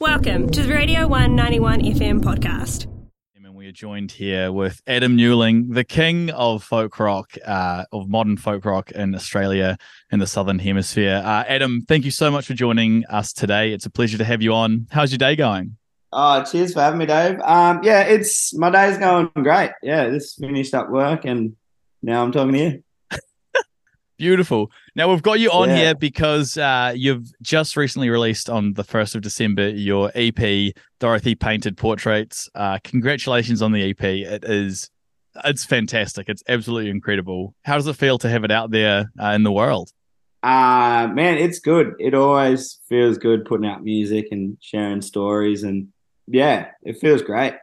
Welcome to the Radio One 91 FM podcast. And we are joined here with Adam Newling, the king of folk rock, uh, of modern folk rock in Australia in the Southern Hemisphere. Uh, Adam, thank you so much for joining us today. It's a pleasure to have you on. How's your day going? Oh, cheers for having me, Dave. Um, yeah, it's my day's going great. Yeah, just finished up work and now I'm talking to you. Beautiful. Now we've got you on Yeah. here because uh, you've just recently released on the first of December your EP, Dorothy Painted Portraits. Uh, congratulations on the EP. It is, it's fantastic. It's absolutely incredible. How does it feel to have it out there uh, in the world? Uh man, it's good. It always feels good putting out music and sharing stories and yeah, it feels great.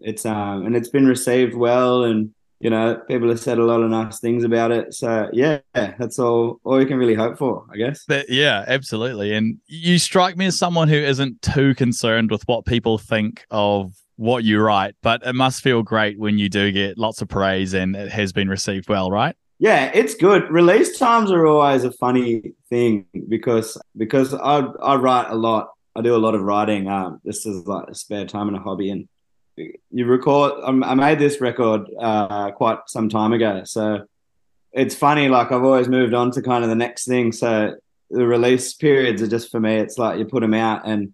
It's um and it's been received well and you know, people have said a lot of nice things about it. So yeah, that's all all you can really hope for, I guess. That, yeah, absolutely. And you strike me as someone who isn't too concerned with what people think of what you write, but it must feel great when you do get lots of praise and it has been received well, right? Yeah, it's good. Release times are always a funny thing because because I I write a lot. I do a lot of writing. Um, this is like a spare time and a hobby. And you record. um, I made this record uh, quite some time ago, so it's funny. Like I've always moved on to kind of the next thing. So the release periods are just for me. It's like you put them out and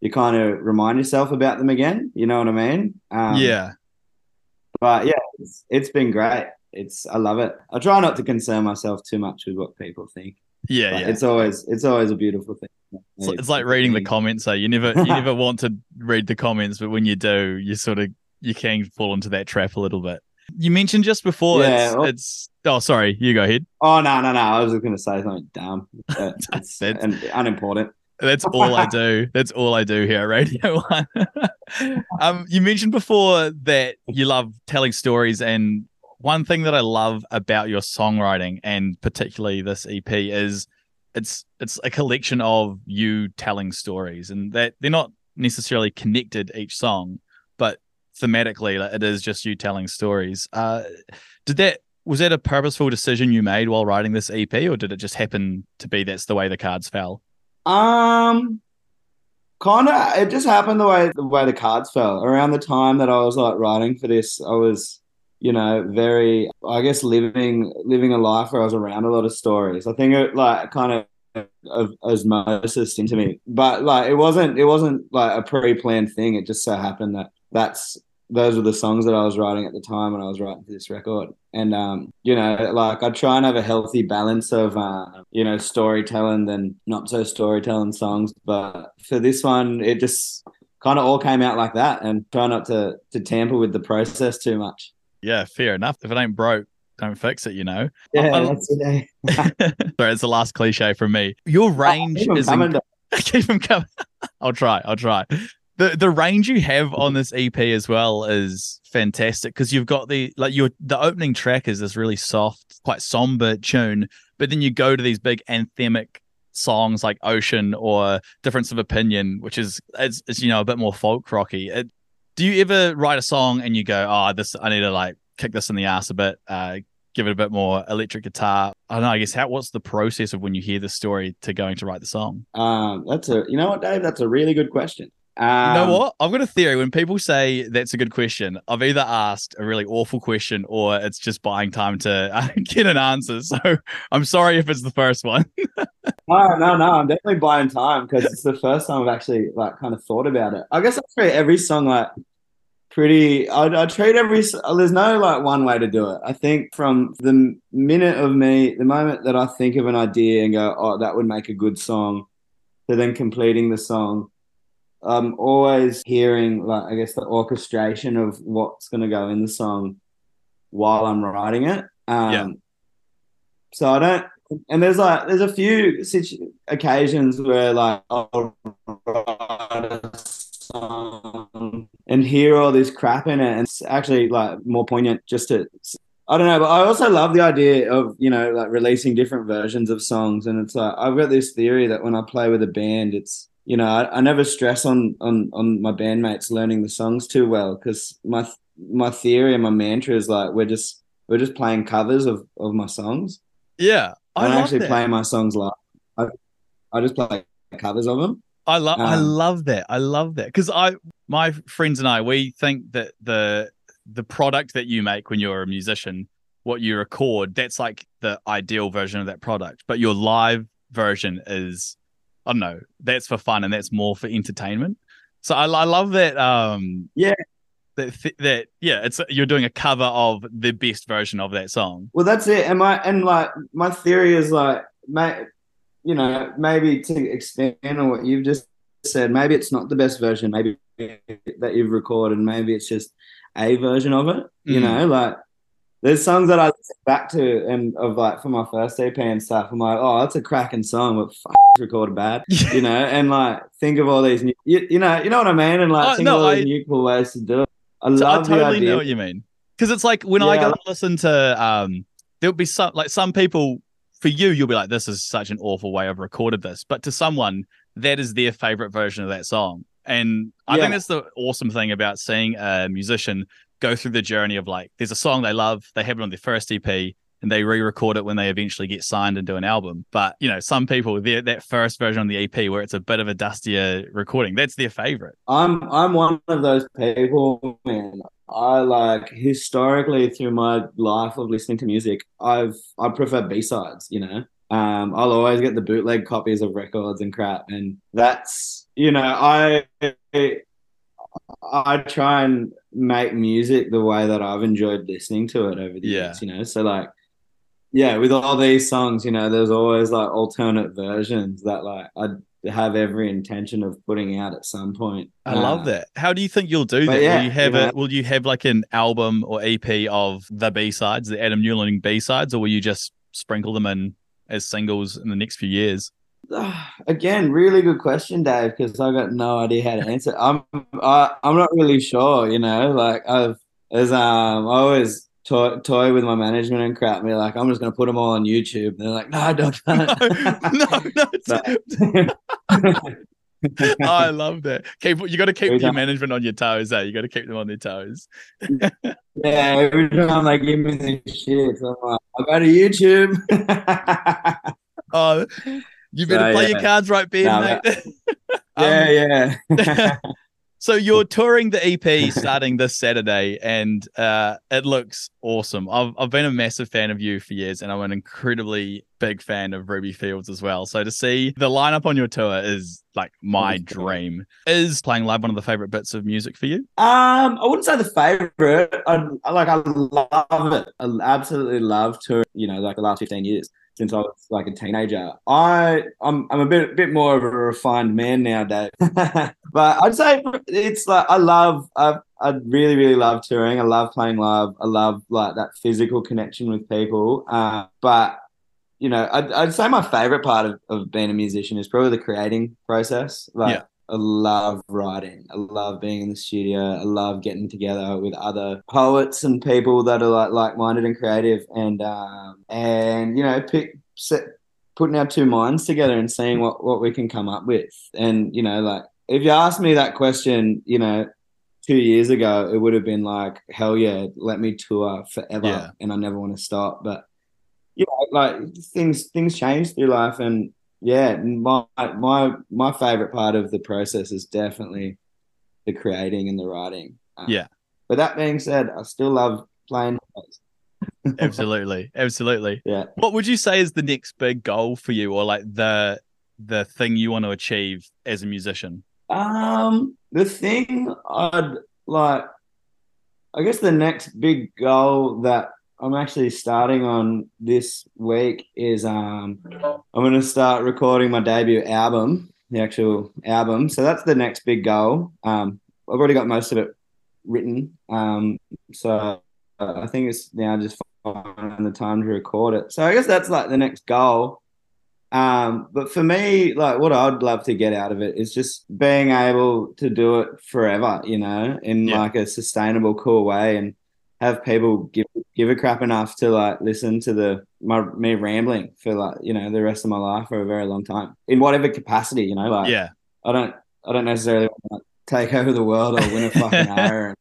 you kind of remind yourself about them again. You know what I mean? Um, yeah. but yeah, it's, it's been great. It's I love it. I try not to concern myself too much with what people think. Yeah, yeah. It's always it's always a beautiful thing. It's, it's like reading the comments. So you never you never want to read the comments, but when you do, you sort of you can fall into that trap a little bit. You mentioned just before Yeah, it's, well- it's oh sorry, you go ahead. Oh no no no! I was just gonna say something dumb. It's That's- and unimportant. That's all I do. That's all I do here at Radio One. um, you mentioned before that you love telling stories, and one thing that I love about your songwriting, and particularly this EP, is it's it's a collection of you telling stories, and that they're not necessarily connected each song, but thematically, it is just you telling stories. Uh, did that was that a purposeful decision you made while writing this EP, or did it just happen to be that's the way the cards fell? Um, kind of. It just happened the way the way the cards fell. Around the time that I was like writing for this, I was, you know, very. I guess living living a life where I was around a lot of stories. I think it like kind of of osmosis into me, but like it wasn't it wasn't like a pre planned thing. It just so happened that that's those were the songs that I was writing at the time when I was writing this record. And um, you know, like I try and have a healthy balance of uh, you know, storytelling than not so storytelling songs. But for this one, it just kind of all came out like that and try not to to tamper with the process too much. Yeah, fair enough. If it ain't broke, don't fix it, you know. Yeah, I- that's it. Sorry, it's the last cliche from me. Your range 'em is in- keep them coming. I'll try. I'll try. The the range you have on this EP as well is fantastic because you've got the like your the opening track is this really soft, quite somber tune, but then you go to these big anthemic songs like Ocean or Difference of Opinion, which is is, is you know a bit more folk rocky. It, do you ever write a song and you go, oh, this I need to like kick this in the ass a bit, uh, give it a bit more electric guitar? I don't know. I guess how what's the process of when you hear the story to going to write the song? Um, that's a you know what, Dave? That's a really good question. Um, You know what? I've got a theory. When people say that's a good question, I've either asked a really awful question or it's just buying time to uh, get an answer. So I'm sorry if it's the first one. No, no, no. I'm definitely buying time because it's the first time I've actually like kind of thought about it. I guess I treat every song like pretty. I, I treat every. There's no like one way to do it. I think from the minute of me, the moment that I think of an idea and go, "Oh, that would make a good song," to then completing the song. I'm always hearing like I guess the orchestration of what's going to go in the song while I'm writing it. Um, Yeah. So I don't and there's like there's a few situ- occasions where like I'll write a song and hear all this crap in it, and it's actually like more poignant just to I don't know, but I also love the idea of you know like releasing different versions of songs, and it's like I've got this theory that when I play with a band, it's you know I, I never stress on on on my bandmates learning the songs too well because my my theory and my mantra is like we're just we're just playing covers of of my songs. Yeah, I I don't love actually that. play my songs live. I, I just play covers of them. I love I Um, love that. I love that because I my friends and I we think that the the product that you make when you're a musician, what you record, that's like the ideal version of that product. But your live version is, I don't know, that's for fun and that's more for entertainment. So I, I love that. Um, Yeah. That, th- that yeah, it's you're doing a cover of the best version of that song. Well, that's it. And my and like my theory is like, may, you know, maybe to expand on what you've just said, maybe it's not the best version, maybe that you've recorded, maybe it's just a version of it. You Mm. know, like there's songs that I listen back to and of like for my first EP and stuff. I'm like, oh, that's a cracking song, but f- recorded bad. You know, and like think of all these new, you, you know, you know what I mean, and like Oh, think no, of all I- these new cool ways to do it. I So I love the totally idea. know what you mean. Because it's like when I go and listen to um there'll be some like some people for you, you'll be like, This is such an awful way I've recorded this. But to someone, that is their favorite version of that song. And I think that's the awesome thing about seeing a musician go through the journey of like there's a song they love, they have it on their first EP, and they re-record it when they eventually get signed and do an album. But you know, some people that first version on the EP where it's a bit of a dustier recording, that's their favorite. I'm I'm one of those people, man. I like historically through my life of listening to music, I've I prefer B sides. You know, um, I'll always get the bootleg copies of records and crap, and that's you know I I try and make music the way that I've enjoyed listening to it over the Yeah. years. You know, so like. Yeah, with all these songs, you know, there's always like alternate versions that like I have every intention of putting out at some point. I love Uh, that. How do you think you'll do that? yeah, will you have you know- it? Will you have like an album or EP of the B sides, the Adam Newling B sides, or will you just sprinkle them in as singles in the next few years? Again, really good question, Dave, because I got no idea how to answer. I'm I, I'm not really sure, you know. Like I've as um I always toy, toy with my management and crap. Me like I'm just gonna put them all on YouTube. And they're like, no, don't. no, no, no. But- I love that. Keep you got to keep Every your time- management on your toes. Eh? You got to keep them on their toes. yeah, every time they give me this shit, I'm like, I go to YouTube. Oh, you better So, play yeah. your cards right, Ben, No, mate. Um, yeah, yeah. So you're touring the EP starting this Saturday, and uh, it looks awesome. I've I've been a massive fan of you for years, and I'm an incredibly big fan of Ruby Fields as well. So to see the lineup on your tour is like my That's dream. Is playing live one of the favorite bits of music for you? Um, I wouldn't say the favorite. I, I like. I love it. I absolutely love touring. You know, like the last fifteen years since I was like a teenager. I I'm I'm a bit bit more of a refined man now, Dave. but I'd say it's like I love. I I really really love touring. I love playing live. I love like that physical connection with people. Uh, but you know, I'd, I'd say my favorite part of, of being a musician is probably the creating process. Like, Yeah. I love writing. I love being in the studio. I love getting together with other poets and people that are like like-minded and creative, and um, and you know, pick set, putting our two minds together and seeing what what we can come up with. And you know, like if you asked me that question, you know, two years ago, it would have been like, hell yeah, let me tour forever, Yeah. and I never want to stop. But you know, like things things change through life, and yeah, my my my favorite part of the process is definitely the creating and the writing. Um, Yeah. But that being said, I still love playing. Absolutely, absolutely. Yeah. What would you say is the next big goal for you, or like the the thing you want to achieve as a musician? Um, the thing I'd like, I guess the next big goal that I'm actually starting on this week is um, I'm going to start recording my debut album, the actual album. So that's the next big goal. Um, I've already got most of it written. Um, so I think it's now just finding the time to record it. So I guess that's like the next goal. Um, but for me, like what I'd love to get out of it is just being able to do it forever, you know, in Yeah. like a sustainable, cool way and have people give give a crap enough to like listen to the my me rambling for like, you know, the rest of my life for a very long time. In whatever capacity, you know, like Yeah, I don't I don't necessarily want to take over the world or win a fucking hour.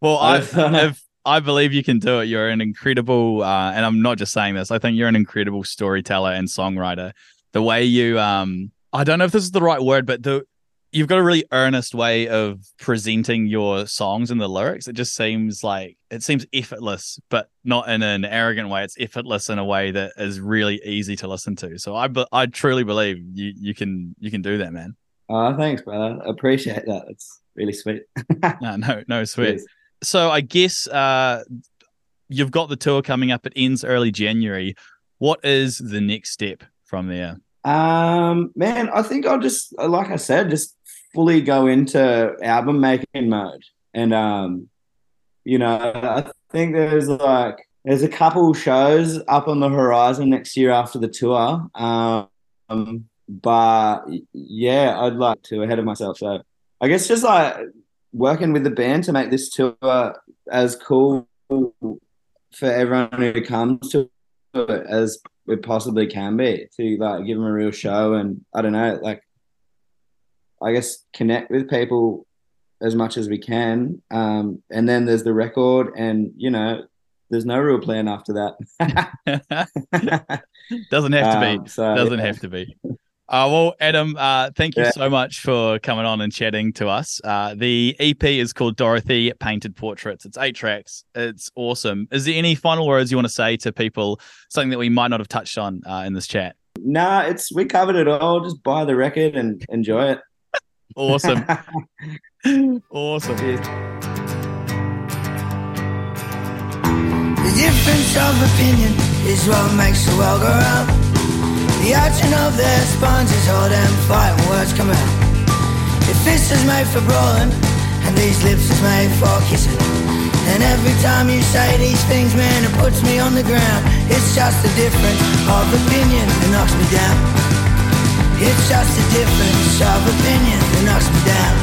Well, I I, don't know. I believe you can do it, you're an incredible, uh, and I'm not just saying this. I think you're an incredible storyteller and songwriter. The way you um I don't know if this is the right word, but the you've got a really earnest way of presenting your songs and the lyrics. It just seems like it seems effortless, but not in an arrogant way. It's effortless in a way that is really easy to listen to. So I I truly believe you you can you can do that, man. Oh, thanks, brother. Appreciate that. It's really sweet. no, no, no, sweet. So I guess uh, you've got the tour coming up. It ends early January. What is the next step from there? Um, man, I think I'll just, like I said, just fully go into album making mode. And, um, you know, I think there's like, there's a couple shows up on the horizon next year after the tour. Um, but yeah, I'd like to ahead of myself. So I guess just like working with the band to make this tour as cool for everyone who comes to it as it possibly can be to like give them a real show and I don't know like I guess connect with people as much as we can um, and then there's the record and you know there's no real plan after that doesn't have to be um, so, doesn't yeah. have to be uh, well, Adam, uh, thank you yeah. so much for coming on and chatting to us. Uh, the EP is called Dorothy Painted Portraits. It's eight tracks. It's awesome. Is there any final words you want to say to people? Something that we might not have touched on uh, in this chat? Nah, it's we covered it all. Just buy the record and enjoy it. Awesome. awesome. Cheers. The difference of opinion is what makes the world go round. The arching of their sponges, all them fighting words come out. If this is made for brawling, and these lips is made for kissing. And every time you say these things, man, it puts me on the ground. It's just a difference of opinion that knocks me down. It's just a difference of opinion that knocks me down.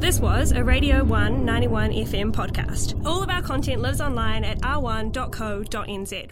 This was a Radio One 91 FM podcast. All of our content lives online at r1.co.nz.